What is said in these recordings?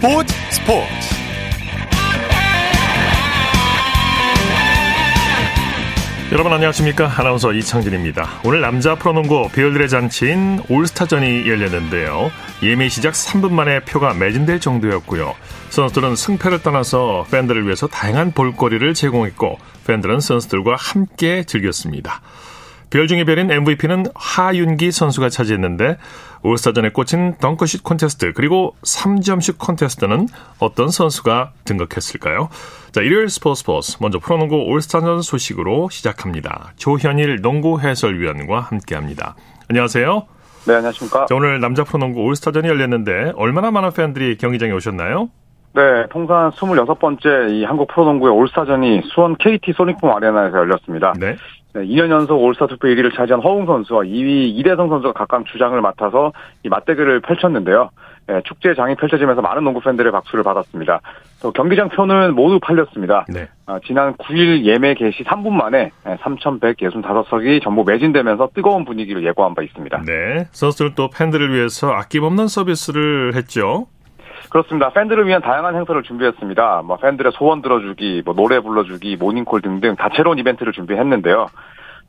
스포츠 스포츠. 여러분 안녕하십니까? 아나운서 이창진입니다. 오늘 남자 프로농구 배열들의 잔치인 올스타전이 열렸는데요. 예매 시작 3분 만에 표가 매진될 정도였고요. 선수들은 승패를 떠나서 팬들을 위해서 다양한 볼거리를 제공했고 팬들은 선수들과 함께 즐겼습니다. 별 중에 별인 MVP는 하윤기 선수가 차지했는데 올스타전에 꽂힌 덩크슛 콘테스트 그리고 3점슛 콘테스트는 어떤 선수가 등극했을까요? 자, 일요일 스포츠 스포츠 먼저 프로농구 올스타전 소식으로 시작합니다. 조현일 농구 해설위원과 함께합니다. 안녕하세요. 네, 안녕하십니까. 자, 오늘 남자 프로농구 올스타전이 열렸는데 얼마나 많은 팬들이 경기장에 오셨나요? 네, 통산 26번째 이 한국 프로농구의 올스타전이 수원 KT 소닉폼 아레나에서 열렸습니다. 네. 네, 2년 연속 올스타 투표 1위를 차지한 허웅 선수와 2위 이대성 선수가 각각 주장을 맡아서 이 맞대결을 펼쳤는데요. 네, 축제 장이 펼쳐지면서 많은 농구 팬들의 박수를 받았습니다. 또 경기장 표는 모두 팔렸습니다. 네. 아, 지난 9일 예매 개시 3분 만에 3,165석이 전부 매진되면서 뜨거운 분위기를 예고한 바 있습니다. 네. 선수들은 또 팬들을 위해서 아낌없는 서비스를 했죠. 그렇습니다. 팬들을 위한 다양한 행사를 준비했습니다. 뭐 팬들의 소원 들어주기, 뭐 노래 불러주기, 모닝콜 등등 다채로운 이벤트를 준비했는데요.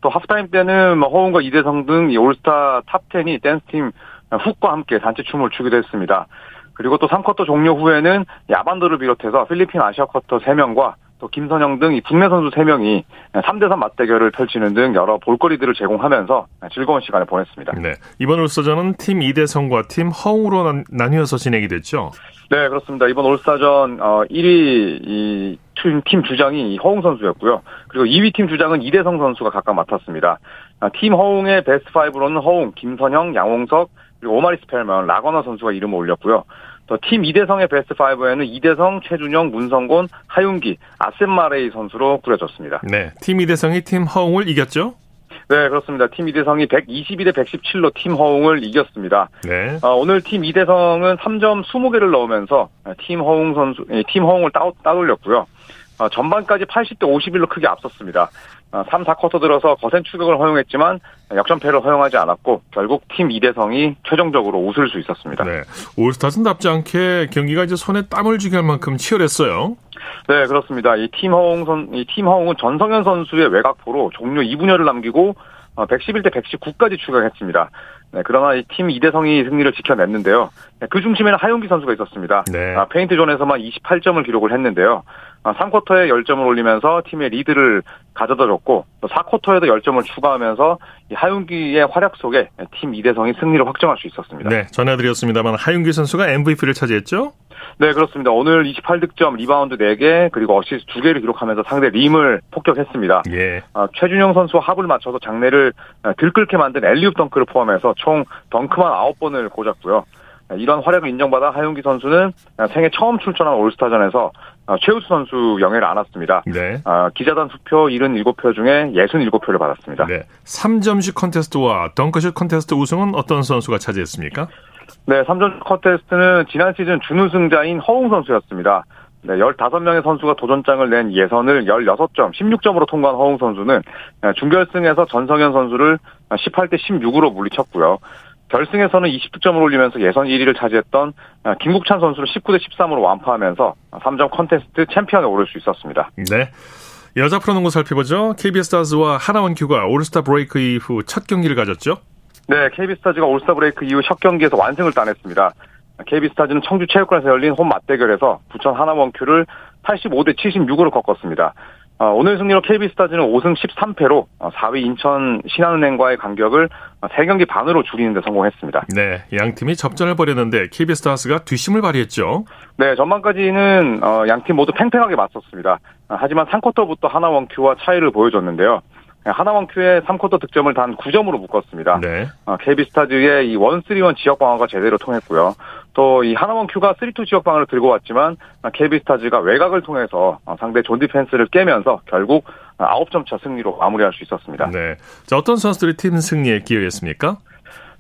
또 하프타임 때는 뭐 허웅과 이대성 등이 올스타 top 10이 댄스팀 훅과 함께 단체 춤을 추기도 했습니다. 그리고 또 3쿼터 종료 후에는 아반도를 비롯해서 필리핀 아시아 쿼터 3명과 또 김선형 등 국내 선수 3명이 3대3 맞대결을 펼치는 등 여러 볼거리들을 제공하면서 즐거운 시간을 보냈습니다. 네. 이번 올스타전은 팀 이대성과 팀 허웅으로 나뉘어서 진행이 됐죠. 네, 그렇습니다. 이번 올스타전 1위 팀 주장이 허웅 선수였고요. 그리고 2위 팀 주장은 이대성 선수가 각각 맡았습니다. 아, 팀 허웅의 베스트 5로는 허웅, 김선형, 양홍석, 그리고 오마리 스펠먼, 라건아 선수가 이름을 올렸고요. 또 팀 이대성의 베스트 5에는 이대성, 최준용, 문성곤, 하윤기, 아셈 마레이 선수로 꾸려졌습니다. 네, 팀 이대성이 팀 허웅을 이겼죠? 네, 그렇습니다. 팀 이대성이 122대 117로 팀 허웅을 이겼습니다. 네. 어, 오늘 팀 이대성은 3점 20개를 넣으면서 팀 허웅 선수, 팀 허웅을 따, 따돌렸고요. 어, 전반까지 80대 51로 크게 앞섰습니다. 어, 3, 4쿼터 들어서 거센 추격을 허용했지만 역전패를 허용하지 않았고 결국 팀 이대성이 최종적으로 웃을 수 있었습니다. 네. 올스타전답지 않게 경기가 이제 손에 땀을 쥐게 할 만큼 치열했어요. 네, 그렇습니다. 이 팀 허웅 선, 이 팀 허웅은 전성현 선수의 외곽포로 종료 2분여를 남기고 111대 119까지 추격했습니다. 네, 그러나 이 팀 이대성이 승리를 지켜냈는데요. 네, 그 중심에는 하윤기 선수가 있었습니다. 네. 아, paint zone에서만 28점을 기록을 했는데요. 아, 3쿼터에 10점을 올리면서 팀의 리드를 가져다 줬고 또 4쿼터에도 10점을 추가하면서 이 하윤기의 활약 속에 팀 이대성이 승리를 확정할 수 있었습니다. 네, 전해드렸습니다만 하윤기 선수가 MVP를 차지했죠? 네, 그렇습니다. 오늘 28득점, 리바운드 4개, 그리고 어시스트 2개를 기록하면서 상대 림을 폭격했습니다. 예. 아, 최준용 선수와 합을 맞춰서 장내를 들끓게 만든 alley-oop 덩크를 포함해서 총 덩크만 9번을 꽂았고요. 이런 활약을 인정받아 하윤기 선수는 생애 처음 출전한 올스타전에서 최우수 선수 영예를 안았습니다. 네. 아, 기자단 투표 77표 중에 67표를 받았습니다. 네. 3점슛 컨테스트와 덩크슛 컨테스트 우승은 어떤 선수가 차지했습니까? 네, 3점 컨테스트는 지난 시즌 준우승자인 허웅 선수였습니다. 네, 15명의 선수가 도전장을 낸 예선을 16점, 16점으로 통과한 허웅 선수는 준결승에서 전성현 선수를 18대 16으로 물리쳤고요. 결승에서는 20득점을 올리면서 예선 1위를 차지했던 김국찬 선수를 19대 13으로 완파하면서 3점 컨테스트 챔피언에 오를 수 있었습니다. 네. 여자 프로농구 살펴보죠. KB스타즈와 하나원 큐가 올스타 브레이크 이후 첫 경기를 가졌죠? 네, KB스타즈가 올스타 브레이크 이후 첫 경기에서 완승을 따냈습니다. KB스타즈는 청주 체육관에서 열린 홈 맞대결에서 부천 하나원 큐를 85대 76으로 꺾었습니다. 오늘 승리로 KB스타즈는 5승 13패로 4위 인천 신한은행과의 간격을 3경기 반으로 줄이는 데 성공했습니다. 네, 양 팀이 접전을 벌였는데 KB스타즈가 뒷심을 발휘했죠. 네, 전반까지는 양 팀 모두 팽팽하게 맞섰습니다. 하지만 3쿼터부터 하나원큐와 차이를 보여줬는데요. 하나원큐의 3쿼터 득점을 단 9점으로 묶었습니다. 네. KB스타즈의 이1-3-1 지역 방어가 제대로 통했고요. 또 이 하나원 큐가 3-2 지역 방어를 들고 왔지만 KB스타즈가 외곽을 통해서 상대 존 디펜스를 깨면서 결국 9점 차 승리로 마무리할 수 있었습니다. 네. 자, 어떤 선수들이 팀 승리에 기여했습니까?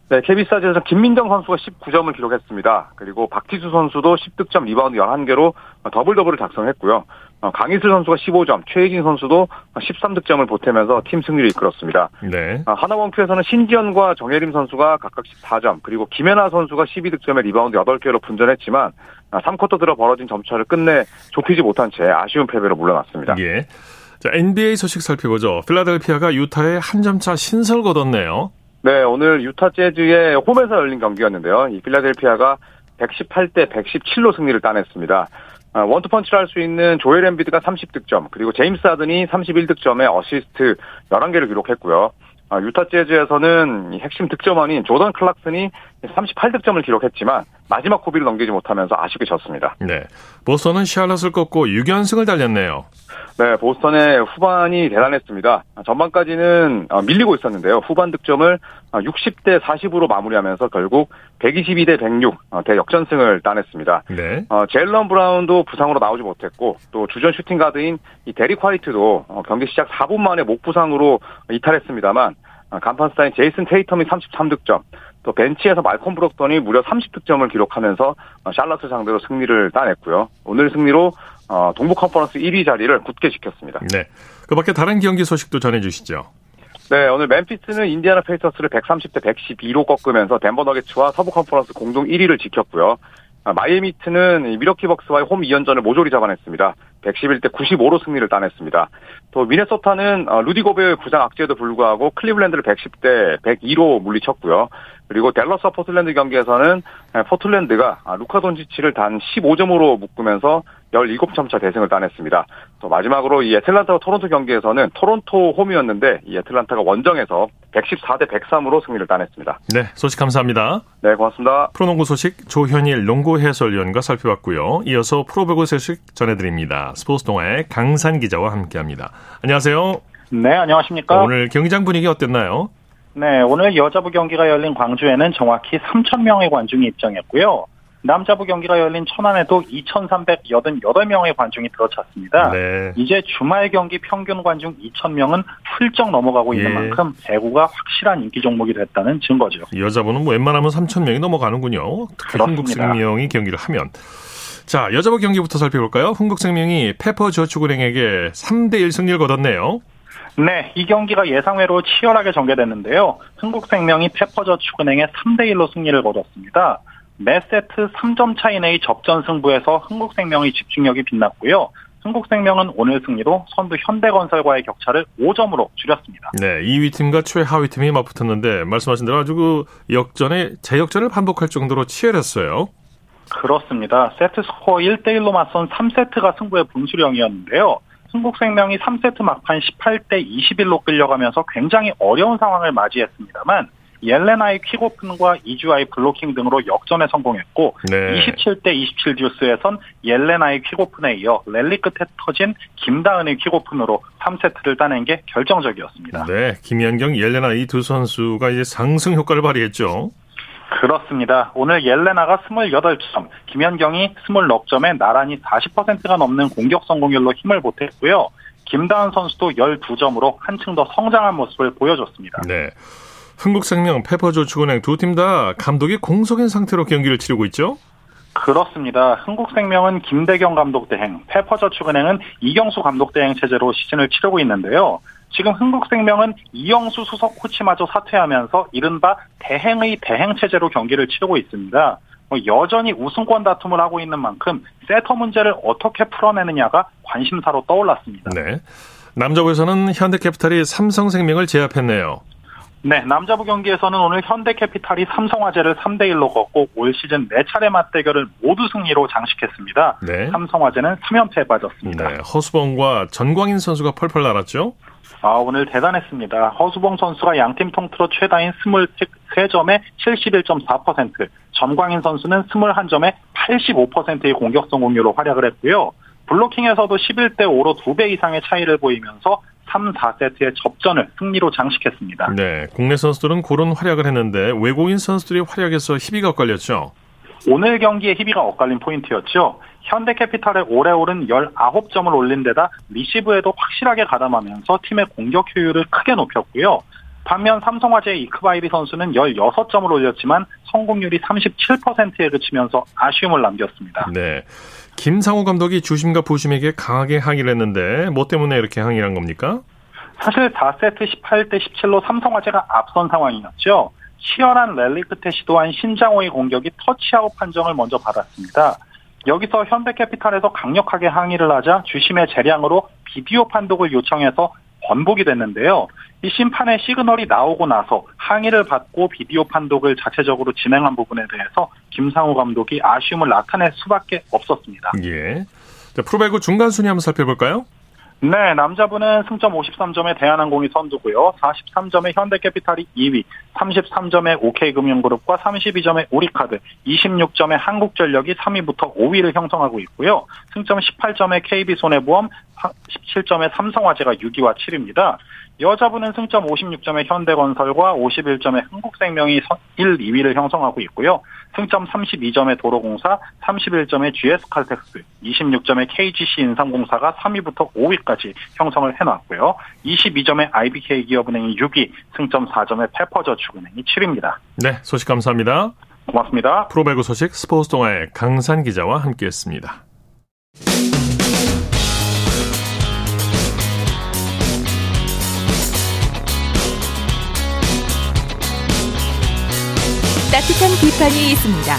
네, KB스타즈에서 김민정 선수가 19점을 기록했습니다. 그리고 박지수 선수도 10득점 리바운드 11개로 더블 더블을 작성했고요. 어, 강이슬 선수가 15점, 최희진 선수도 13득점을 보태면서 팀 승리를 이끌었습니다. 네. 어, 하나원큐에서는 신지현과 정예림 선수가 각각 14점, 그리고 김애나 선수가 12득점에 리바운드 8개로 분전했지만 3쿼터 들어 벌어진 점차를 끝내 좁히지 못한 채 아쉬운 패배로 물러났습니다. 예. 자, NBA 소식 살펴보죠. 필라델피아가 유타에 한 점차 신승 거뒀네요. 네, 오늘 유타 재즈의 홈에서 열린 경기였는데요. 이 필라델피아가 118대 117로 승리를 따냈습니다. 아, 원투펀치라 할 수 있는 조엘 엠비드가 30득점, 그리고 제임스 하든이 31득점에 어시스트 11개를 기록했고요. 아, 유타 재즈에서는 핵심 득점원인 조던 클락슨이 38득점을 기록했지만 마지막 고비를 넘기지 못하면서 아쉽게 졌습니다. 네. 보스턴은 샬럿을 꺾고 6연승을 달렸네요. 네, 보스턴의 후반이 대단했습니다. 전반까지는 어, 밀리고 있었는데요. 후반 득점을 60대 어, 40으로 마무리하면서 결국 122대 106 어, 대역전승을 따냈습니다. 네. 어, 제일런 브라운도 부상으로 나오지 못했고 또 주전 슈팅 가드인 이 데릭 화이트도 경기 시작 4분 만에 목 부상으로 이탈했습니다만 간판 스타인 제이슨 테이텀이 33득점, 또 벤치에서 말콤 브록던이 무려 30득점을 기록하면서 샬럿을 상대로 승리를 따냈고요. 오늘 승리로 동부 컨퍼런스 1위 자리를 굳게 지켰습니다. 네. 그 밖에 다른 경기 소식도 전해주시죠. 네, 오늘 멤피스는 인디아나 페이서스를 130대 112로 꺾으면서 덴버 너게츠와 서부 컨퍼런스 공동 1위를 지켰고요. 마이애미 히트는 밀워키 벅스와의 홈 2연전을 모조리 잡아냈습니다. 111대 95로 승리를 따냈습니다. 또 미네소타는 루디 고베어의 부상 악재에도 불구하고 클리블랜드를 110대 102로 물리쳤고요. 그리고 댈러스와 포틀랜드 경기에서는 포틀랜드가 루카 돈지치를 단 15점으로 묶으면서 17점 차 대승을 따냈습니다. 또 마지막으로 이 애틀란타와 토론토 경기에서는 토론토 홈이었는데 이 애틀란타가 원정에서 114대 103으로 승리를 따냈습니다. 네, 소식 감사합니다. 네, 고맙습니다. 프로농구 소식 조현일 농구 해설위원과 살펴봤고요. 이어서 프로배구 소식 전해드립니다. 스포츠 동아의 강산 기자와 함께합니다. 안녕하세요. 네, 안녕하십니까. 오늘 경기장 분위기 어땠나요? 네, 오늘 여자부 경기가 열린 광주에는 정확히 3,000명의 관중이 입장했고요. 남자부 경기가 열린 천안에도 2,388명의 관중이 들어찼습니다. 네. 이제 주말 경기 평균 관중 2,000명은 훌쩍 넘어가고 있는 예. 만큼 배구가 확실한 인기 종목이 됐다는 증거죠. 여자분은 뭐 웬만하면 3천 명이 넘어가는군요. 특히. 흥국생명이 경기를 하면. 자, 여자부 경기부터 살펴볼까요? 흥국생명이 페퍼저축은행에게 3대1 승리를 거뒀네요. 네, 이 경기가 예상외로 치열하게 전개됐는데요. 흥국생명이 페퍼저축은행에 3대1로 승리를 거뒀습니다. 매 세트 3점 차이 내의 접전 승부에서 흥국생명의 집중력이 빛났고요. 흥국생명은 오늘 승리로 선두 현대건설과의 격차를 5점으로 줄였습니다. 네, 2위 팀과 최하위 팀이 맞붙었는데 말씀하신 대로 아주 그 역전에 재역전을 반복할 정도로 치열했어요. 그렇습니다. 세트 스코어 1대1로 맞선 3세트가 승부의 분수령이었는데요. 흥국생명이 3세트 막판 18대 21로 끌려가면서 굉장히 어려운 상황을 맞이했습니다만 옐레나의 퀵오픈과 이주아의 블로킹 등으로 역전에 성공했고 네. 27대 27 듀스에선 옐레나의 퀵오픈에 이어 랠리 끝에 터진 김다은의 퀵오픈으로 3세트를 따낸 게 결정적이었습니다. 네, 김연경, 옐레나 이 두 선수가 이제 상승 효과를 발휘했죠. 그렇습니다. 오늘 옐레나가 28점, 김현경이 29점에 나란히 40%가 넘는 공격 성공률로 힘을 보탰고요. 김다은 선수도 12점으로 한층 더 성장한 모습을 보여줬습니다. 네. 흥국생명, 페퍼저축은행 두 팀 다 감독이 공석인 상태로 경기를 치르고 있죠. 그렇습니다. 흥국생명은 김대경 감독 대행, 페퍼저축은행은 이경수 감독 대행 체제로 시즌을 치르고 있는데요. 지금 흥국생명은 이영수 수석 코치마저 사퇴하면서 이른바 대행의 대행 체제로 경기를 치르고 있습니다. 뭐 여전히 우승권 다툼을 하고 있는 만큼 세터 문제를 어떻게 풀어내느냐가 관심사로 떠올랐습니다. 네. 남자부에서는 현대캐피탈이 삼성생명을 제압했네요. 네, 남자부 경기에서는 오늘 현대캐피탈이 삼성화재를 3대 1로 걷고 올 시즌 4차례 맞대결을 모두 승리로 장식했습니다. 네. 삼성화재는 3연패에 빠졌습니다. 네. 허수봉과 전광인 선수가 펄펄 날았죠. 아, 오늘 대단했습니다. 허수봉 선수가 양팀 통틀어 최다인 23점에 71.4%, 전광인 선수는 21점에 85%의 공격 성공률로 활약을 했고요. 블로킹에서도 11대 5로 2배 이상의 차이를 보이면서 3, 4세트의 접전을 승리로 장식했습니다. 네. 국내 선수들은 고른 활약을 했는데 외국인 선수들이 활약해서 희비가 엇갈렸죠. 오늘 경기의 희비가 엇갈린 포인트였죠. 현대캐피탈의 올해 오른 19점을 올린 데다 리시브에도 확실하게 가담하면서 팀의 공격 효율을 크게 높였고요. 반면 삼성화재의 이크바이리 선수는 16점을 올렸지만 성공률이 37%에 그치면서 아쉬움을 남겼습니다. 네. 김상우 감독이 주심과 부심에게 강하게 항의를 했는데 뭐 때문에 이렇게 항의를 한 겁니까? 사실 4세트 18대 17로 삼성화재가 앞선 상황이었죠. 치열한 랠리 끝에 시도한 신장호의 공격이 터치아웃 판정을 먼저 받았습니다. 여기서 현대캐피탈에서 강력하게 항의를 하자 주심의 재량으로 비디오 판독을 요청해서 번복이 됐는데요. 이 심판의 시그널이 나오고 나서 항의를 받고 비디오 판독을 자체적으로 진행한 부분에 대해서 김상우 감독이 아쉬움을 나타낼 수밖에 없었습니다. 예. 자, 프로배구 중간 순위 한번 살펴볼까요? 네, 남자분은 승점 53점의 대한항공이 선두고요. 43점의 현대캐피탈이 2위, 33점의 OK금융그룹과 32점의 우리카드, 26점의 한국전력이 3위부터 5위를 형성하고 있고요. 승점 18점의 KB손해보험, 17점의 삼성화재가 6위와 7위입니다. 여자분은 승점 56점의 현대건설과 51점의 한국생명이 1, 2위를 형성하고 있고요. 승점 32점의 도로공사, 31점의 GS칼텍스, 26점의 KGC 인삼공사가 3위부터 5위까지 형성을 해놨고요. 22점의 IBK 기업은행이 6위, 승점 4점의 페퍼저축은행이 7위입니다. 네, 소식 감사합니다. 고맙습니다. 프로배구 소식 스포츠 동아의 강산 기자와 함께했습니다. 따뜻한 비판이 있습니다.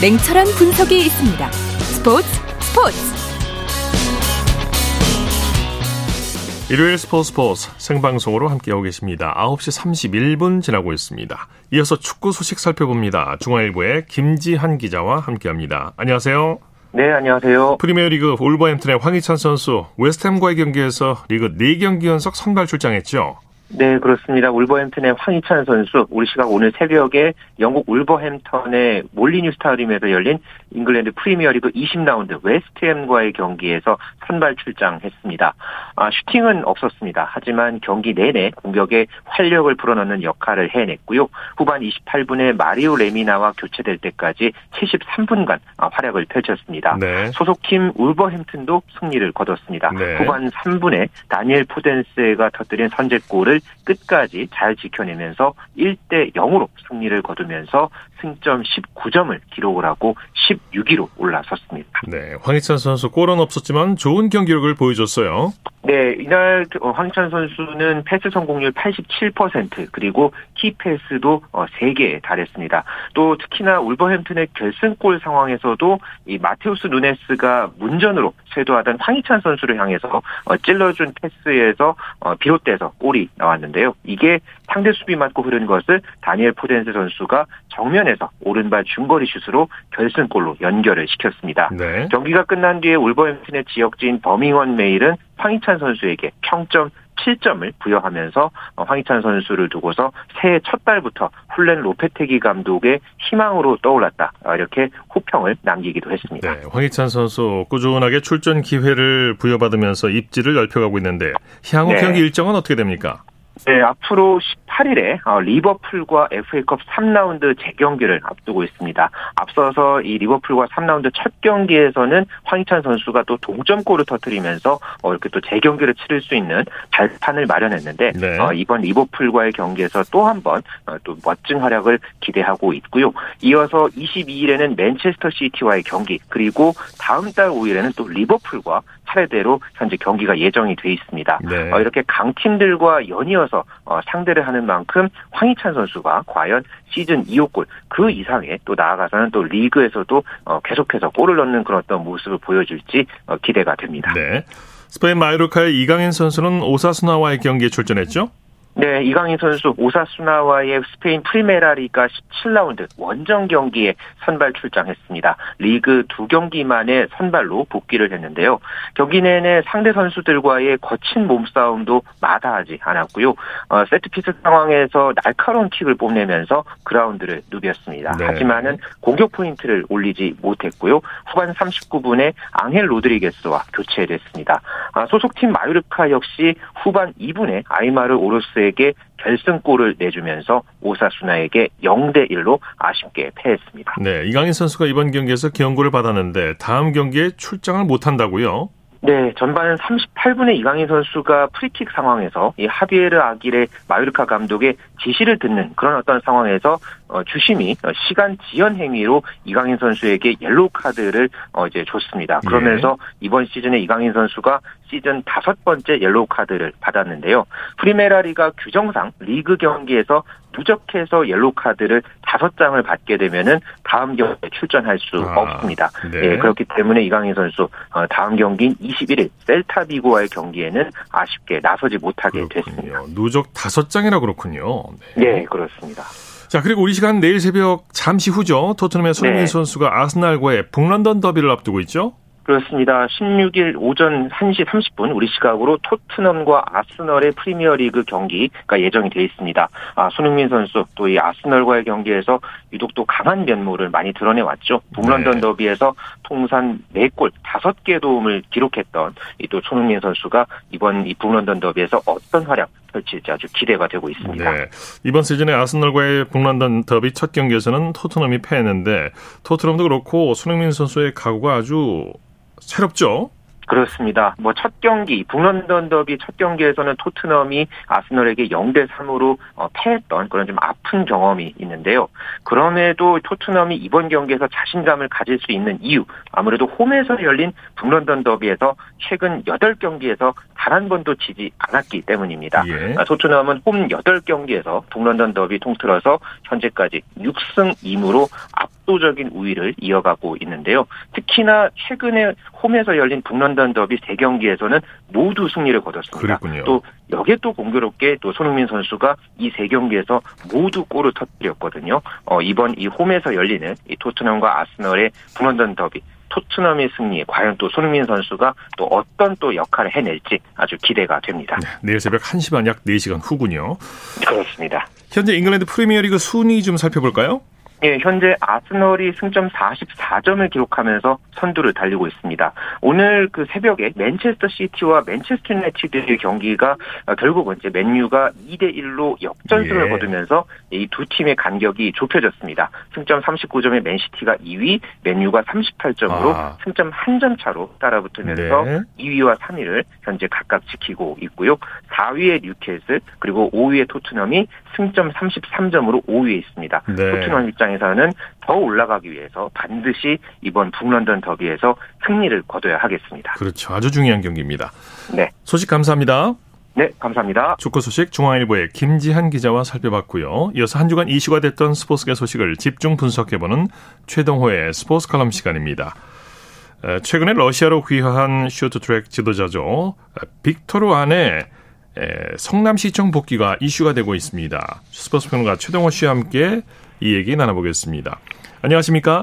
냉철한 분석이 있습니다. 스포츠 스포츠 일요일 스포츠 스포츠 생방송으로 함께하고 계십니다. 9시 31분 지나고 있습니다. 이어서 축구 소식 살펴봅니다. 중앙일보의 김지한 기자와 함께합니다. 안녕하세요. 네, 안녕하세요. 프리미어리그 울버햄튼의 황희찬 선수 웨스트햄과의 경기에서 리그 4경기 연속 선발 출장했죠. 네, 그렇습니다. 울버햄튼의 황희찬 선수, 우리 시각 오늘 새벽에 영국 울버햄턴의 몰리뉴 스타디움에서 열린 잉글랜드 프리미어리그 20라운드 웨스트햄과의 경기에서 선발 출장했습니다. 아, 슈팅은 없었습니다. 하지만 경기 내내 공격에 활력을 불어넣는 역할을 해냈고요. 후반 28분에 마리오 레미나와 교체될 때까지 73분간 아, 활약을 펼쳤습니다. 네. 소속팀 울버햄튼도 승리를 거뒀습니다. 네. 후반 3분에 다니엘 포덴스가 터뜨린 선제골을 끝까지 잘 지켜내면서 1대 0으로 승리를 거두면서 승점 19점을 기록을 하고 16위로 올라섰습니다. 네, 황희찬 선수 골은 없었지만 좋은 경기력을 보여줬어요. 네, 이날 어, 황희찬 선수는 패스 성공률 87% 그리고 키 패스도 3개에 달했습니다. 또 특히나 울버햄튼의 결승골 상황에서도 이 마테우스 누네스가 문전으로 쇄도하던 황희찬 선수를 향해서 어, 찔러준 패스에서 어, 비롯돼서 골이 나왔는데요. 이게 상대 수비 맞고 흐른 것을 다니엘 포덴스 선수가 정면에서 오른발 중거리 슛으로 결승골로 연결을 시켰습니다. 네. 경기가 끝난 뒤에 울버햄튼의 지역지인 버밍원 메일은 황희찬 선수에게 평점 7점을 부여하면서 황희찬 선수를 두고서 새해 첫 달부터 훌렌 로페테기 감독의 희망으로 떠올랐다 이렇게 호평을 남기기도 했습니다. 네, 황희찬 선수 꾸준하게 출전 기회를 부여받으면서 입지를 넓혀가고 있는데 향후 네. 경기 일정은 어떻게 됩니까? 네, 앞으로 18일에 어, 리버풀과 FA컵 3라운드 재경기를 앞두고 있습니다. 앞서서 이 리버풀과 3라운드 첫 경기에서는 황희찬 선수가 또 동점골을 터뜨리면서 어, 이렇게 또 재경기를 치를 수 있는 발판을 마련했는데 네. 어, 이번 리버풀과의 경기에서 또 한 번 또 멋진 활약을 기대하고 있고요. 이어서 22일에는 맨체스터 시티와의 경기 그리고 다음 달 5일에는 또 리버풀과 차례대로 현재 경기가 예정이 돼 있습니다. 네. 어, 이렇게 강팀들과 연이어서 어, 상대를 하는 만큼 황희찬 선수가 과연 시즌 2호 골 그 이상의 또 나아가서는 또 리그에서도 어, 계속해서 골을 넣는 그런 어떤 모습을 보여줄지 어, 기대가 됩니다. 네. 스페인 마요르카의 이강인 선수는 오사수나와의 경기에 출전했죠? 네, 이강인 선수 오사수나와의 스페인 프리메라 리가 17라운드 원정 경기에 선발 출장했습니다. 리그 두 경기 만에 선발로 복귀를 했는데요. 경기 내내 상대 선수들과의 거친 몸싸움도 마다하지 않았고요. 어, 세트피스 상황에서 날카로운 킥을 뽐내면서 그라운드를 누볐습니다. 네. 하지만은 공격 포인트를 올리지 못했고요. 후반 39분에 앙헬 로드리게스와 교체됐습니다. 아, 소속팀 마요르카 역시 후반 2분에 아이마르 오로스에게 결승골을 내주면서 오사수나에게 0대 1로 아쉽게 패했습니다. 네, 이강인 선수가 이번 경기에서 경고를 받았는데 다음 경기에 출장을 못 한다고요? 네, 전반 38분에 이강인 선수가 프리킥 상황에서 이 하비에르 아기레 마요르카 감독의 지시를 듣는 그런 어떤 상황에서 어, 주심이 어, 시간 지연 행위로 이강인 선수에게 옐로우 카드를 어, 이제 줬습니다. 그러면서 예. 이번 시즌에 이강인 선수가 시즌 다섯 번째 옐로우 카드를 받았는데요. 프리메라리가 규정상 리그 경기에서 누적해서 옐로우 카드를 다섯 장을 받게 되면은 다음 경기에 출전할 수 아, 없습니다. 네. 예, 그렇기 때문에 이강인 선수 어, 다음 경기인 21일 셀타비고와의 경기에는 아쉽게 나서지 못하게 그렇군요. 됐습니다. 누적 다섯 장이라 그렇군요. 네. 네, 그렇습니다. 자, 그리고 우리 시간 내일 새벽 잠시 후죠. 토트넘의 손흥민 네. 선수가 아스날과의 북런던 더비를 앞두고 있죠. 그렇습니다. 16일 오전 1시 30분 우리 시각으로 토트넘과 아스널의 프리미어리그 경기가 예정이 되어 있습니다. 아, 손흥민 선수 또 이 아스널과의 경기에서 유독 또 강한 면모를 많이 드러내왔죠. 북런던 네. 더비에서 통산 4골 5개 도움을 기록했던 이 또 손흥민 선수가 이번 이 북런던 더비에서 어떤 활약 펼칠지 아주 기대가 되고 있습니다. 네. 이번 시즌에 아스널과의 북런던 더비 첫 경기에서는 토트넘이 패했는데 토트넘도 그렇고 손흥민 선수의 각오가 아주 새롭죠? 그렇습니다. 뭐 첫 경기 북런던 더비 첫 경기에서는 토트넘이 아스널에게 0대 3으로 어, 패했던 그런 좀 아픈 경험이 있는데요. 그럼에도 토트넘이 이번 경기에서 자신감을 가질 수 있는 이유 아무래도 홈에서 열린 북런던 더비에서 최근 8경기에서 단 한 번도 지지 않았기 때문입니다. 예. 아, 토트넘은 홈 8경기에서 북런던 더비 통틀어서 현재까지 6승 2무로 압도적인 우위를 이어가고 있는데요. 특히나 최근에 홈에서 열린 북런던 더비 3경기에서는 모두 승리를 거뒀습니다. 그랬군요. 또 여기에 또 공교롭게 또 손흥민 선수가 이세 경기에서 모두 골을 터뜨렸거든요. 어, 이번 이 홈에서 열리는 이 토트넘과 아스널의 북런던 더비 토트넘의 승리에 과연 또 손흥민 선수가 또 어떤 또 역할을 해낼지 아주 기대가 됩니다. 네, 내일 새벽 1시 반 약 4시간 후군요. 그렇습니다. 현재 잉글랜드 프리미어리그 순위 좀 살펴볼까요? 예, 현재 아스널이 승점 44점을 기록하면서 선두를 달리고 있습니다. 오늘 그 새벽에 맨체스터 시티와 맨체스터 유나이티드의 경기가 결국은 이제 맨유가 2대 1로 역전승을 예. 거두면서 이 두 팀의 간격이 좁혀졌습니다. 승점 39점의 맨시티가 2위, 맨유가 38점으로 아. 승점 한 점 차로 따라붙으면서 네. 2위와 3위를 현재 각각 지키고 있고요. 4위의 뉴캐슬 그리고 5위의 토트넘이 승점 33점으로 5위에 있습니다. 네. 토트넘 입장 에서는 더 올라가기 위해서 반드시 이번 북런던 더비에서 승리를 거둬야 하겠습니다. 그렇죠. 아주 중요한 경기입니다. 네. 소식 감사합니다. 네, 감사합니다. 축구 소식 중앙일보의 김지한 기자와 살펴봤고요. 이어서 한 주간 이슈가 됐던 스포츠계 소식을 집중 분석해보는 최동호의 스포츠 칼럼 시간입니다. 최근에 러시아로 귀화한 쇼트트랙 지도자죠. 빅토르 안에 성남시청 복귀가 이슈가 되고 있습니다. 스포츠 평론가 최동호 씨와 함께 이 얘기 나눠보겠습니다. 안녕하십니까?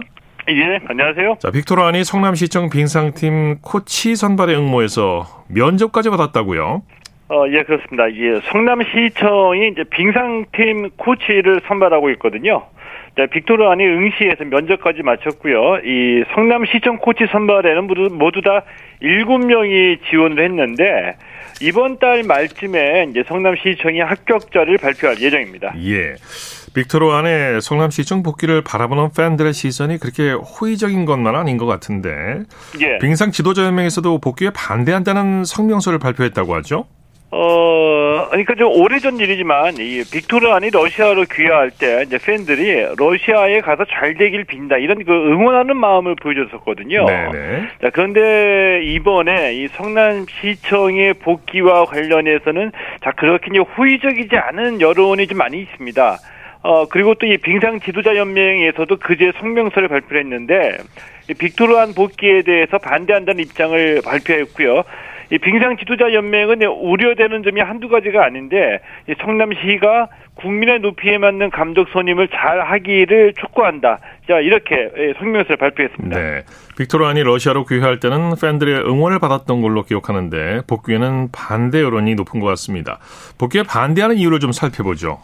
예, 안녕하세요. 자, 빅토르안이 성남시청 빙상팀 코치 선발에 응모해서 면접까지 받았다고요? 어, 예, 그렇습니다. 예, 성남시청이 이제 빙상팀 코치를 선발하고 있거든요. 자, 빅토르안이 응시에서 면접까지 마쳤고요. 이 성남시청 코치 선발에는 모두, 모두 다 7명이 지원을 했는데 이번 달 말쯤에 이제 성남시청이 합격자를 발표할 예정입니다. 예. 빅토르 안에 성남 시청 복귀를 바라보는 팬들의 시선이 그렇게 호의적인 것만 아닌 것 같은데 예. 빙상 지도자 연맹에서도 복귀에 반대한다는 성명서를 발표했다고 하죠? 어, 그러니까 좀 오래전 일이지만 이 빅토르안이 러시아로 귀화할 때 이제 팬들이 러시아에 가서 잘 되길 빈다 이런 그 응원하는 마음을 보여줬었거든요. 네네. 자 그런데 이번에 이 성남시청의 복귀와 관련해서는 자 그렇게 이제 호의적이지 않은 여론이 좀 많이 있습니다. 어, 그리고 또 이 빙상 지도자 연맹에서도 그제 성명서를 발표했는데, 빅토르안 복귀에 대해서 반대한다는 입장을 발표했고요. 이 빙상 지도자 연맹은 우려되는 점이 한두 가지가 아닌데, 성남시가 국민의 높이에 맞는 감독 선임을 잘 하기를 촉구한다. 자, 이렇게 예, 성명서를 발표했습니다. 네. 빅토르안이 러시아로 귀화할 때는 팬들의 응원을 받았던 걸로 기억하는데, 복귀에는 반대 여론이 높은 것 같습니다. 복귀에 반대하는 이유를 좀 살펴보죠.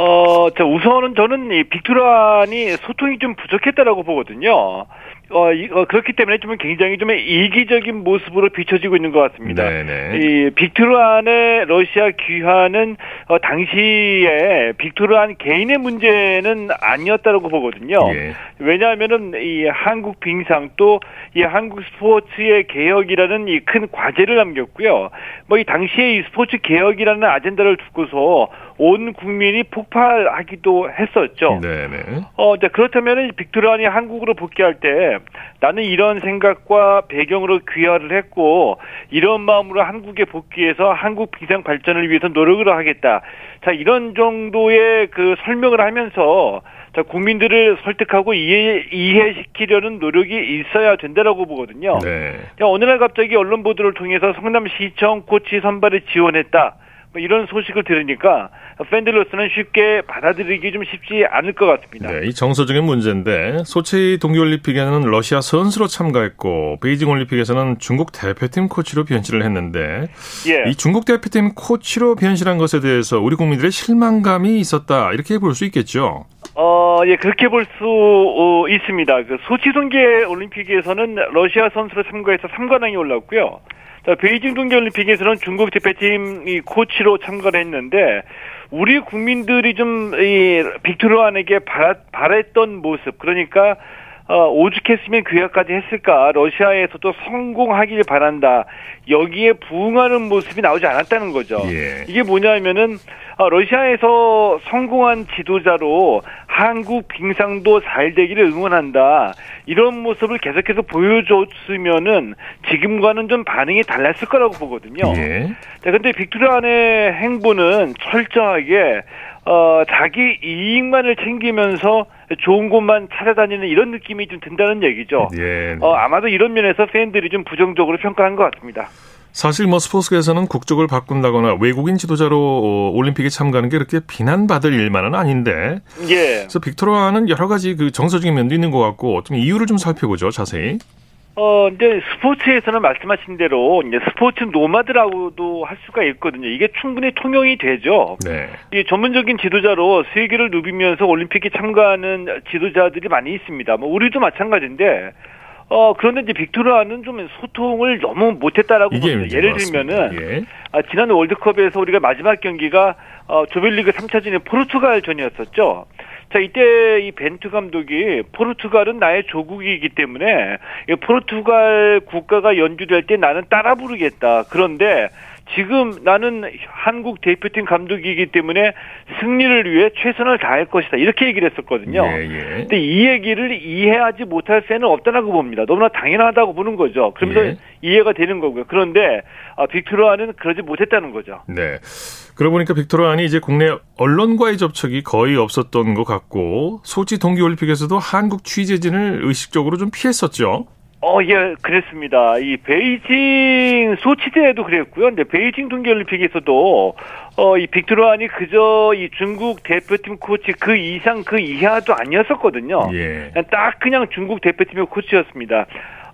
어, 자, 우선은 저는 이 빅토르안이 소통이 좀 부족했다라고 보거든요. 어, 이, 어, 그렇기 때문에 좀 굉장히 좀 이기적인 모습으로 비춰지고 있는 것 같습니다. 네네. 이 빅토르안의 러시아 귀환은 어, 당시에 빅토르안 개인의 문제는 아니었다고 보거든요. 예. 왜냐하면은 이 한국 빙상 또 이 한국 스포츠의 개혁이라는 이 큰 과제를 남겼고요. 뭐 이 당시에 이 스포츠 개혁이라는 아젠다를 두고서 온 국민이 폭발하기도 했었죠. 네네. 어, 자, 그렇다면 빅토르안이 한국으로 복귀할 때 나는 이런 생각과 배경으로 귀화를 했고 이런 마음으로 한국에 복귀해서 한국 비상 발전을 위해서 노력을 하겠다. 자, 이런 정도의 그 설명을 하면서 자, 국민들을 설득하고 이해, 이해시키려는 노력이 있어야 된다라고 보거든요. 네. 어느 날 갑자기 언론 보도를 통해서 성남시청 코치 선발에 지원했다. 뭐 이런 소식을 들으니까 팬들로서는 쉽게 받아들이기 좀 쉽지 않을 것 같습니다. 네, 이 정서적인 문제인데 소치 동계올림픽에는 러시아 선수로 참가했고 베이징 올림픽에서는 중국 대표팀 코치로 변신을 했는데 예. 이 중국 대표팀 코치로 변신한 것에 대해서 우리 국민들의 실망감이 있었다 이렇게 볼 수 있겠죠. 어, 예, 그렇게 볼수 어, 있습니다. 그 소치 동계 올림픽에서는 러시아 선수로 참가해서 3관왕이 올랐고요. 베이징 동계올림픽에서는 중국 대표팀 이 코치로 참가를 했는데 우리 국민들이 좀 이 빅토르안에게 바랬던 모습 그러니까 어, 오죽했으면 귀화까지 했을까? 러시아에서도 성공하길 바란다. 여기에 부응하는 모습이 나오지 않았다는 거죠. 예. 이게 뭐냐면은 어, 러시아에서 성공한 지도자로 한국 빙상도 잘 되기를 응원한다. 이런 모습을 계속해서 보여줬으면은 지금과는 좀 반응이 달랐을 거라고 보거든요. 예. 자, 근데 빅토르안의 행보는 철저하게 어, 자기 이익만을 챙기면서 좋은 곳만 찾아다니는 이런 느낌이 좀 든다는 얘기죠. 예. 어, 아마도 이런 면에서 팬들이 좀 부정적으로 평가한 것 같습니다. 사실 뭐 스포츠계에서는 국적을 바꾼다거나 외국인 지도자로 어, 올림픽에 참가하는 게 그렇게 비난받을 일만은 아닌데. 예. 그래서 빅토르아는 여러 가지 그 정서적인 면도 있는 것 같고 좀 이유를 좀 살펴보죠, 자세히. 어, 이제 스포츠에서는 말씀하신 대로 이제 스포츠 노마드라고도 할 수가 있거든요. 이게 충분히 통용이 되죠. 네. 이 전문적인 지도자로 세계를 누비면서 올림픽에 참가하는 지도자들이 많이 있습니다. 뭐 우리도 마찬가지인데 어, 그런데 이제 빅토르와는 좀 소통을 너무 못했다라고 봅니다. 예를 들면은, 예. 아, 지난 월드컵에서 우리가 마지막 경기가, 어, 조별리그 3차전이 포르투갈전이었었죠. 자, 이때 이 벤투 감독이 포르투갈은 나의 조국이기 때문에 포르투갈 국가가 연주될 때 나는 따라 부르겠다. 그런데 지금 나는 한국 대표팀 감독이기 때문에 승리를 위해 최선을 다할 것이다. 이렇게 얘기를 했었거든요. 예, 예. 근데 이 얘기를 이해하지 못할 새는 없다라고 봅니다. 너무나 당연하다고 보는 거죠. 그러면서 예. 이해가 되는 거고요. 그런데 아, 빅토르안은 그러지 못했다는 거죠. 네. 그러고 보니까 빅토르안이 이제 국내 언론과의 접촉이 거의 없었던 것 같고 소치 동계올림픽에서도 한국 취재진을 의식적으로 좀 피했었죠. 어, 예, 그랬습니다. 이 베이징 소치대에도 그랬고요. 근데 베이징 동계올림픽에서도 어, 이 빅토르안이 그저 이 중국 대표팀 코치 그 이상 그 이하도 아니었었거든요. 예. 딱 그냥 중국 대표팀의 코치였습니다.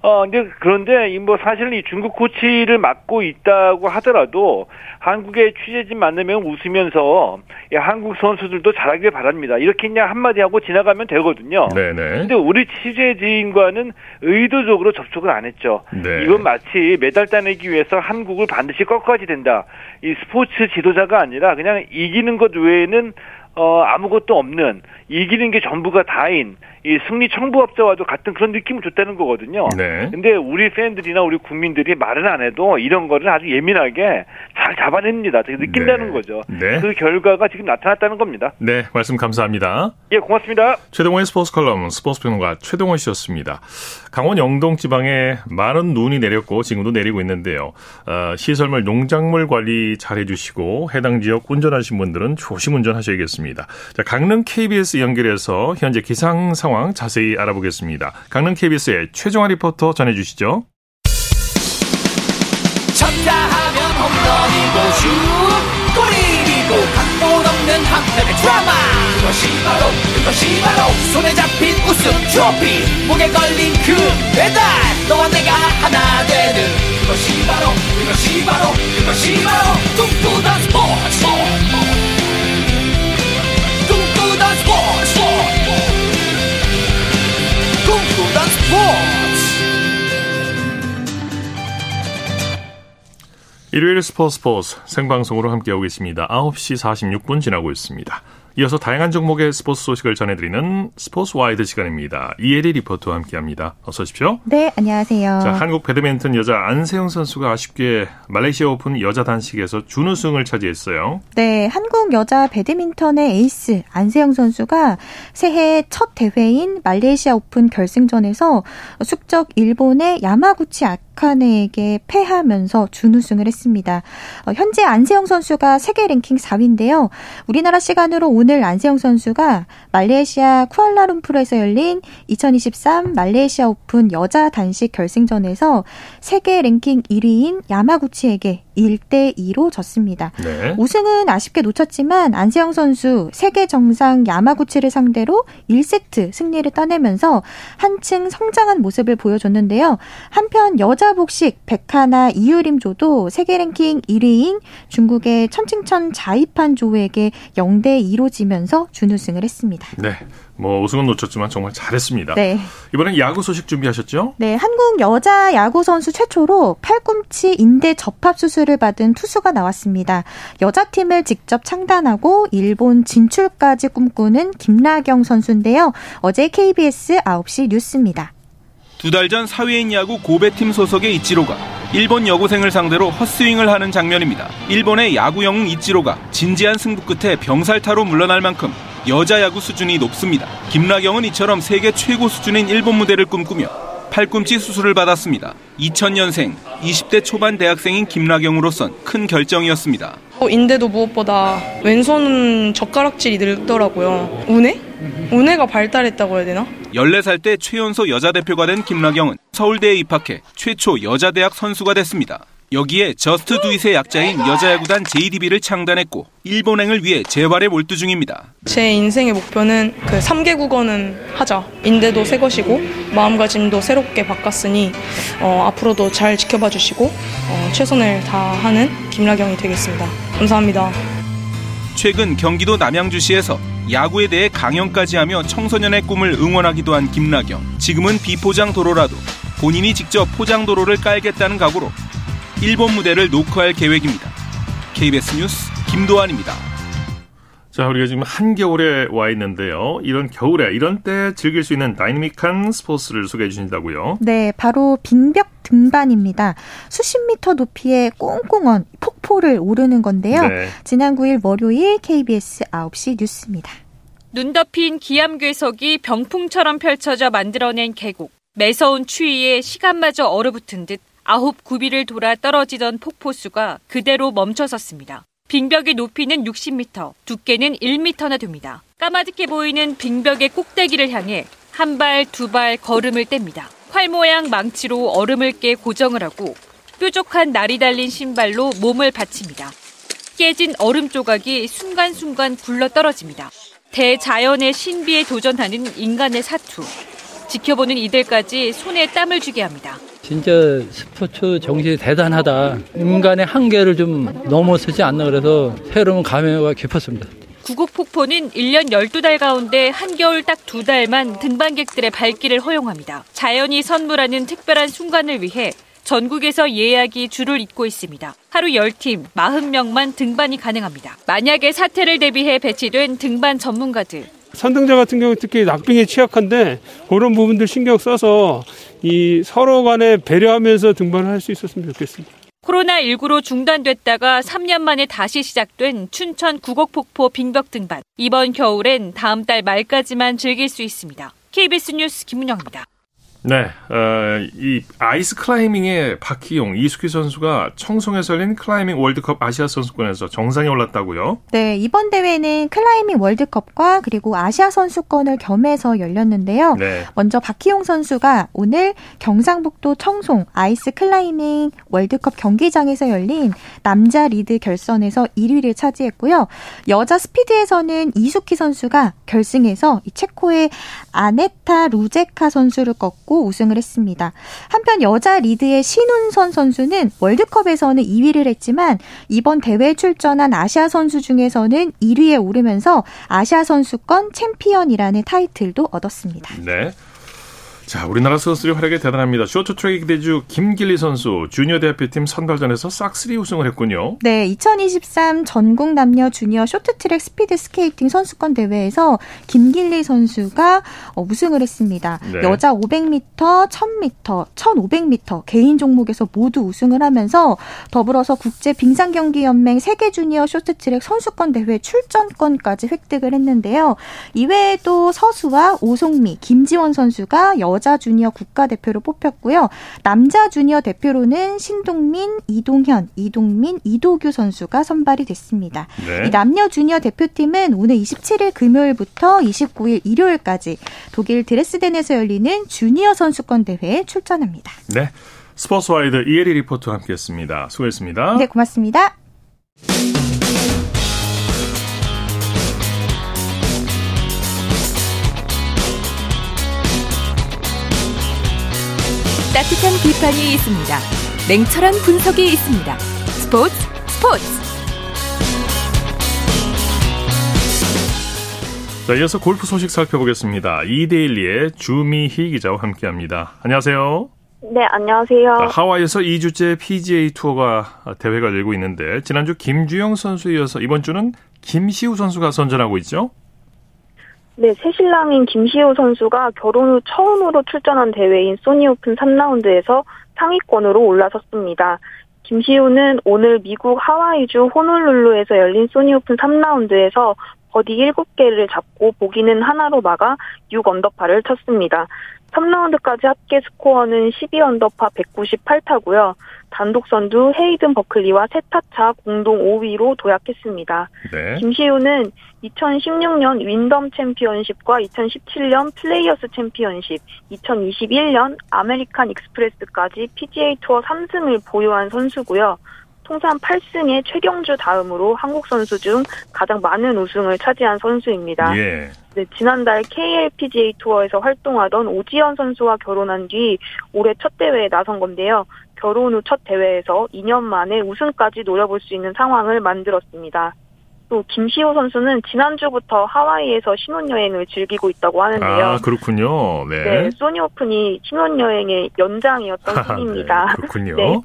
어, 근데 그런데 이뭐 사실은 이 중국 코치를 맡고 있다고 하더라도 한국의 취재진 만나면 웃으면서 야, 한국 선수들도 잘하길 바랍니다. 이렇게 그냥 한마디 하고 지나가면 되거든요. 네네. 근데 우리 취재진과는 의도적으로 접촉을 안 했죠. 네. 이건 마치 메달 따내기 위해서 한국을 반드시 꺾어야 된다. 이 스포츠 지도자가 아니라 그냥 이기는 것 외에는 어, 아무것도 없는 이기는 게 전부가 다인 이 승리 청부업자와도 같은 그런 느낌을 줬다는 거거든요. 네. 근데 우리 팬들이나 우리 국민들이 말은 안 해도 이런 거를 아주 예민하게 잘 잡아냅니다. 느낀다는 네. 거죠. 네. 그 결과가 지금 나타났다는 겁니다. 네, 말씀 감사합니다. 예, 고맙습니다. 최동호의 스포츠 컬럼 스포츠 평론가 최동호 씨였습니다. 강원 영동 지방에 많은 눈이 내렸고 지금도 내리고 있는데요. 어, 시설물 농작물 관리 잘 해주시고 해당 지역 운전하신 분들은 조심 운전하셔야겠습니다. 자, 강릉 KBS 연결해서 현재 기상 상황 상황 자세히 알아보겠습니다. 강릉 KBS의 최종화 리포터 전해주시죠. 쳤다 하면 홈런이고 슛 골이고 각본 없는 한편의 드라마 그것이 바로 그것이 바로 손에 잡힌 우승 트로피 목에 걸린 그 배달 너와 내가 하나 되는 그것이 바로 그것이 바로 그것이 바로 꿈꾸던 스포츠 재단 스포츠 일요일 스포츠 스포츠 생방송으로 함께하고 있습니다. 9시 46분 지나고 있습니다. 이어서 다양한 종목의 스포츠 소식을 전해드리는 스포츠 와이드 시간입니다. 이혜리 리포터와 함께합니다. 어서 오십시오. 네, 안녕하세요. 자, 한국 배드민턴 여자 안세영 선수가 아쉽게 말레이시아 오픈 여자 단식에서 준우승을 차지했어요. 네, 한국 여자 배드민턴의 에이스 안세영 선수가 새해 첫 대회인 말레이시아 오픈 결승전에서 숙적 일본의 야마구치 아카네에게 패하면서 준우승을 했습니다. 어, 현재 안세영 선수가 세계 랭킹 4위인데요. 우리나라 시간으로 오늘 안세영 선수가 말레이시아 쿠알라룸푸르에서 열린 2023 말레이시아 오픈 여자 단식 결승전에서 세계 랭킹 1위인 야마구치에게 1대 2로 졌습니다. 네. 우승은 아쉽게 놓쳤지만 안세영 선수 세계 정상 야마구치를 상대로 1세트 승리를 따내면서 한층 성장한 모습을 보여줬는데요. 한편 여자 복식 백하나 이유림조도 세계 랭킹 1위인 중국의 천칭천 자이판 조에게 0대 2로 지면서 준우승을 했습니다. 네. 뭐 우승은 놓쳤지만 정말 잘했습니다. 네. 이번엔 야구 소식 준비하셨죠? 네, 한국 여자 야구 선수 최초로 팔꿈치 인대 접합 수술을 받은 투수가 나왔습니다. 여자 팀을 직접 창단하고 일본 진출까지 꿈꾸는 김나경 선수인데요. 어제 KBS 9시 뉴스입니다. 두 달 전 사회인 야구 고베팀 소속의 이치로가 일본 여고생을 상대로 헛스윙을 하는 장면입니다. 일본의 야구 영웅 이치로가 진지한 승부 끝에 병살타로 물러날 만큼 여자 야구 수준이 높습니다. 김라경은 이처럼 세계 최고 수준인 일본 무대를 꿈꾸며 팔꿈치 수술을 받았습니다. 2000년생 20대 초반 대학생인 김라경으로선 큰 결정이었습니다. 어, 인데도 무엇보다 왼손 젓가락질이 늘더라고요. 우뇌? 우뇌가 발달했다고 해야 되나? 14살 때 최연소 여자 대표가 된 김라경은 서울대에 입학해 최초 여자 대학 선수가 됐습니다. 여기에 Just Do It의 약자인 여자야구단 JDB를 창단했고 일본행을 위해 재활에 몰두 중입니다. 제 인생의 목표는 그 3개 국어는 하자. 인대도 새 것이고 마음가짐도 새롭게 바꿨으니 어, 앞으로도 잘 지켜봐 주시고 어, 최선을 다하는 김라경이 되겠습니다. 감사합니다. 최근 경기도 남양주시에서 야구에 대해 강연까지 하며 청소년의 꿈을 응원하기도 한 김나경. 지금은 비포장 도로라도 본인이 직접 포장 도로를 깔겠다는 각오로 일본 무대를 녹화할 계획입니다. KBS 뉴스 김도환입니다. 자, 우리가 지금 한겨울에 와 있는데요. 이런 겨울에 이런 때 즐길 수 있는 다이내믹한 스포츠를 소개해 주신다고요? 네, 바로 빙벽 등반입니다. 수십 미터 높이의 꽁꽁언 폭포를 오르는 건데요. 네. 지난 9일 월요일 KBS 9시 뉴스입니다. 눈 덮인 기암괴석이 병풍처럼 펼쳐져 만들어낸 계곡. 매서운 추위에 시간마저 얼어붙은 듯 아홉 구비를 돌아 떨어지던 폭포수가 그대로 멈춰섰습니다. 빙벽의 높이는 60m, 두께는 1m나 됩니다. 까마득해 보이는 빙벽의 꼭대기를 향해 한 발, 두 발 걸음을 뗍니다. 활 모양 망치로 얼음을 깨 고정을 하고 뾰족한 날이 달린 신발로 몸을 받칩니다. 깨진 얼음 조각이 순간순간 굴러 떨어집니다. 대자연의 신비에 도전하는 인간의 사투. 지켜보는 이들까지 손에 땀을 쥐게 합니다. 진짜 스포츠 정신이 대단하다. 인간의 한계를 좀 넘어서지 않나 그래서 새로운 감회가 깊었습니다. 구곡폭포는 1년 12달 가운데 한겨울 딱 두 달만 등반객들의 발길을 허용합니다. 자연이 선물하는 특별한 순간을 위해 전국에서 예약이 줄을 잇고 있습니다. 하루 10팀, 40명만 등반이 가능합니다. 만약에 사태를 대비해 배치된 등반 전문가들, 선등자 같은 경우 특히 낙빙에 취약한데 그런 부분들 신경 써서 이 서로 간에 배려하면서 등반을 할 수 있었으면 좋겠습니다. 코로나19로 중단됐다가 3년 만에 다시 시작된 춘천 구곡폭포 빙벽 등반. 이번 겨울엔 다음 달 말까지만 즐길 수 있습니다. KBS 뉴스 김은영입니다. 네, 어, 이 아이스 클라이밍의 박희용, 이숙희 선수가 청송에서 열린 클라이밍 월드컵 아시아 선수권에서 정상에 올랐다고요? 네, 이번 대회는 클라이밍 월드컵과 그리고 아시아 선수권을 겸해서 열렸는데요. 네. 먼저 박희용 선수가 오늘 경상북도 청송 아이스 클라이밍 월드컵 경기장에서 열린 남자 리드 결선에서 1위를 차지했고요. 여자 스피드에서는 이숙희 선수가 결승에서 체코의 아네타 루제카 선수를 꺾고 하고 우승을 했습니다. 한편 여자 리드의 신운선 선수는 월드컵에서는 2위를 했지만 이번 대회에 출전한 아시아 선수 중에서는 1위에 오르면서 아시아 선수권 챔피언이라는 타이틀도 얻었습니다. 네. 자, 우리나라 선수들이 활약이 대단합니다. 쇼트트랙 기대주 김길리 선수 주니어 대표팀 선발전에서 싹쓸이 우승을 했군요. 네, 2023 전국 남녀 주니어 쇼트트랙 스피드 스케이팅 선수권 대회에서 김길리 선수가 어, 우승을 했습니다. 네. 여자 500m, 1000m, 1500m 개인 종목에서 모두 우승을 하면서 더불어서 국제 빙상 경기 연맹 세계 주니어 쇼트트랙 선수권 대회 출전권까지 획득을 했는데요. 이외에도 서수아 오송미, 김지원 선수가 여 여자 주니어 국가대표로 뽑혔고요. 남자 주니어 대표로는 신동민, 이동현, 이동민, 이도규 선수가 선발이 됐습니다. 네. 이 남녀 주니어 대표팀은 오늘 27일 금요일부터 29일 일요일까지 독일 드레스덴에서 열리는 주니어 선수권 대회에 출전합니다. 네. 스포츠와이드 이혜리 리포터와 함께했습니다. 수고했습니다. 네, 고맙습니다. 따뜻한 비판이 있습니다. 냉철한 분석이 있습니다. 스포츠 스포츠. 자, 이어서 골프 소식 살펴보겠습니다. 이데일리의 주미희 기자와 함께합니다. 안녕하세요. 네, 안녕하세요. 자, 하와이에서 2주째 PGA 투어가 대회가 열리고 있는데 지난주 김주영 선수에 이어서 이번 주는 김시우 선수가 선전하고 있죠? 네, 새신랑인 김시우 선수가 결혼 후 처음으로 출전한 대회인 소니 오픈 3라운드에서 상위권으로 올라섰습니다. 김시우는 오늘 미국 하와이주 호놀룰루에서 열린 소니 오픈 3라운드에서 버디 7개를 잡고 보기는 하나로 막아 6언더파를 쳤습니다. 3라운드까지 합계 스코어는 12언더파 198타고요. 단독 선두 헤이든 버클리와 세 타 차 공동 5위로 도약했습니다. 네. 김시우는 2016년 윈덤 챔피언십과 2017년 플레이어스 챔피언십, 2021년 아메리칸 익스프레스까지 PGA 투어 3승을 보유한 선수고요. 통산 8승의 최경주 다음으로 한국 선수 중 가장 많은 우승을 차지한 선수입니다. 예. 네, 지난달 KLPGA 투어에서 활동하던 오지현 선수와 결혼한 뒤 올해 첫 대회에 나선 건데요. 결혼 후 첫 대회에서 2년 만에 우승까지 노려볼 수 있는 상황을 만들었습니다. 또 김시우 선수는 지난주부터 하와이에서 신혼여행을 즐기고 있다고 하는데요. 아, 그렇군요. 네. 네 소니 오픈이 신혼여행의 연장이었던 시기입니다. 네, 그렇군요. 네.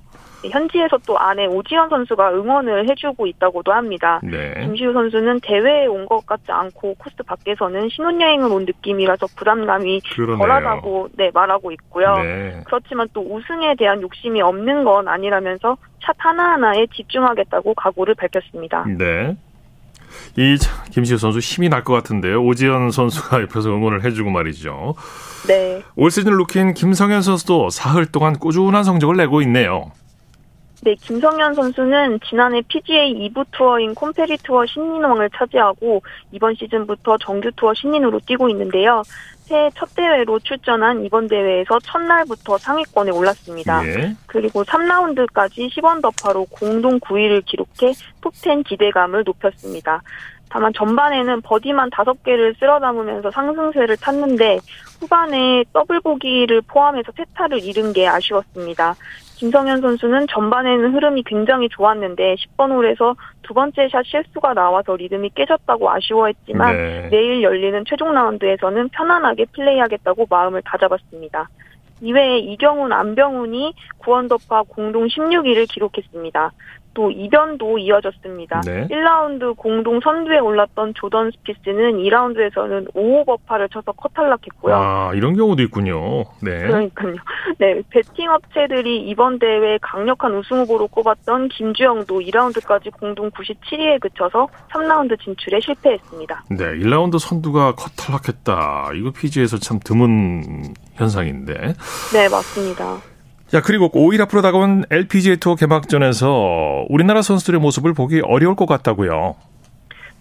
현지에서 또 아내 오지현 선수가 응원을 해주고 있다고도 합니다. 네. 김시우 선수는 대회에 온 것 같지 않고 코스 밖에서는 신혼여행을 온 느낌이라서 부담감이 그러네요. 덜하다고 네, 말하고 있고요. 네. 그렇지만 또 우승에 대한 욕심이 없는 건 아니라면서 샷 하나하나에 집중하겠다고 각오를 밝혔습니다. 네. 이 김시우 선수 힘이 날 것 같은데요. 오지현 선수가 옆에서 응원을 해주고 말이죠. 네. 올 시즌 루키인 김성현 선수도 사흘 동안 꾸준한 성적을 내고 있네요. 네, 김성현 선수는 지난해 PGA 2부 투어인 콘페리 투어 신인왕을 차지하고 이번 시즌부터 정규 투어 신인으로 뛰고 있는데요. 새해 첫 대회로 출전한 이번 대회에서 첫날부터 상위권에 올랐습니다. 예. 그리고 3라운드까지 10언더파로 공동 9위를 기록해 톱10 기대감을 높였습니다. 다만 전반에는 버디만 5개를 쓸어 담으면서 상승세를 탔는데 후반에 더블 보기를 포함해서 세 타를 잃은 게 아쉬웠습니다. 김성현 선수는 전반에는 흐름이 굉장히 좋았는데 10번 홀에서 두 번째 샷 실수가 나와서 리듬이 깨졌다고 아쉬워했지만 네. 내일 열리는 최종 라운드에서는 편안하게 플레이하겠다고 마음을 다잡았습니다. 이외에 이경훈, 안병훈이 구원더파 공동 16위를 기록했습니다. 또 이변도 이어졌습니다. 네. 1라운드 공동 선두에 올랐던 조던 스피스는 2라운드에서는 5오버파를 쳐서 컷탈락했고요. 아, 이런 경우도 있군요. 네. 그러니까요. 네, 배팅 업체들이 이번 대회 강력한 우승 후보로 꼽았던 김주영도 2라운드까지 공동 97위에 그쳐서 3라운드 진출에 실패했습니다. 네, 1라운드 선두가 컷탈락했다. 이거 PG에서 참 드문 현상인데. 네, 맞습니다. 자, 그리고 5일 앞으로 다가온 LPGA 투어 개막전에서 우리나라 선수들의 모습을 보기 어려울 것 같다고요.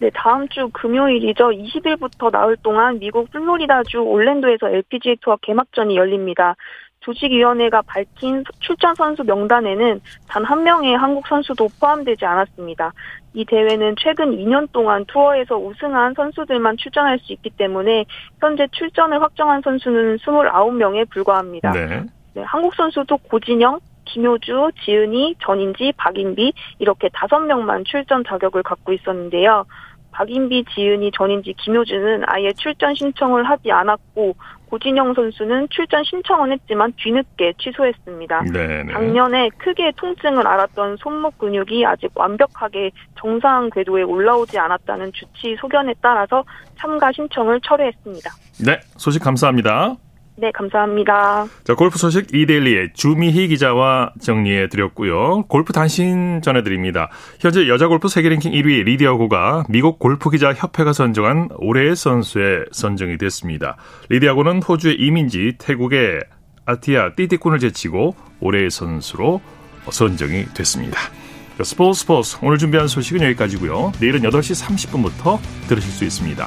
네, 다음 주 금요일이죠. 20일부터 나흘 동안 미국 플로리다주 올랜도에서 LPGA 투어 개막전이 열립니다. 조직위원회가 밝힌 출전 선수 명단에는 단 한 명의 한국 선수도 포함되지 않았습니다. 이 대회는 최근 2년 동안 투어에서 우승한 선수들만 출전할 수 있기 때문에 현재 출전을 확정한 선수는 29명에 불과합니다. 네. 네, 한국 선수도 고진영, 김효주, 지은이, 전인지, 박인비 이렇게 다섯 명만 출전 자격을 갖고 있었는데요. 박인비, 지은이, 전인지, 김효준은 아예 출전 신청을 하지 않았고 고진영 선수는 출전 신청은 했지만 뒤늦게 취소했습니다. 네네. 작년에 크게 통증을 앓았던 손목 근육이 아직 완벽하게 정상 궤도에 올라오지 않았다는 주치 소견에 따라서 참가 신청을 철회했습니다. 네, 소식 감사합니다. 네, 감사합니다. 자, 골프 소식 이데일리의 주미희 기자와 정리해 드렸고요. 골프 단신 전해드립니다. 현재 여자 골프 세계 랭킹 1위 리디아 고가 미국 골프 기자 협회가 선정한 올해의 선수에 선정이 됐습니다. 리디아고는 호주의 이민지, 태국의 아티아 띠띠꾼을 제치고 올해의 선수로 선정이 됐습니다. 스포츠 스포츠 오늘 준비한 소식은 여기까지고요. 내일은 8시 30분부터 들으실 수 있습니다.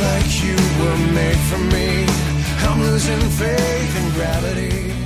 like you were made for me. I'm losing faith in gravity.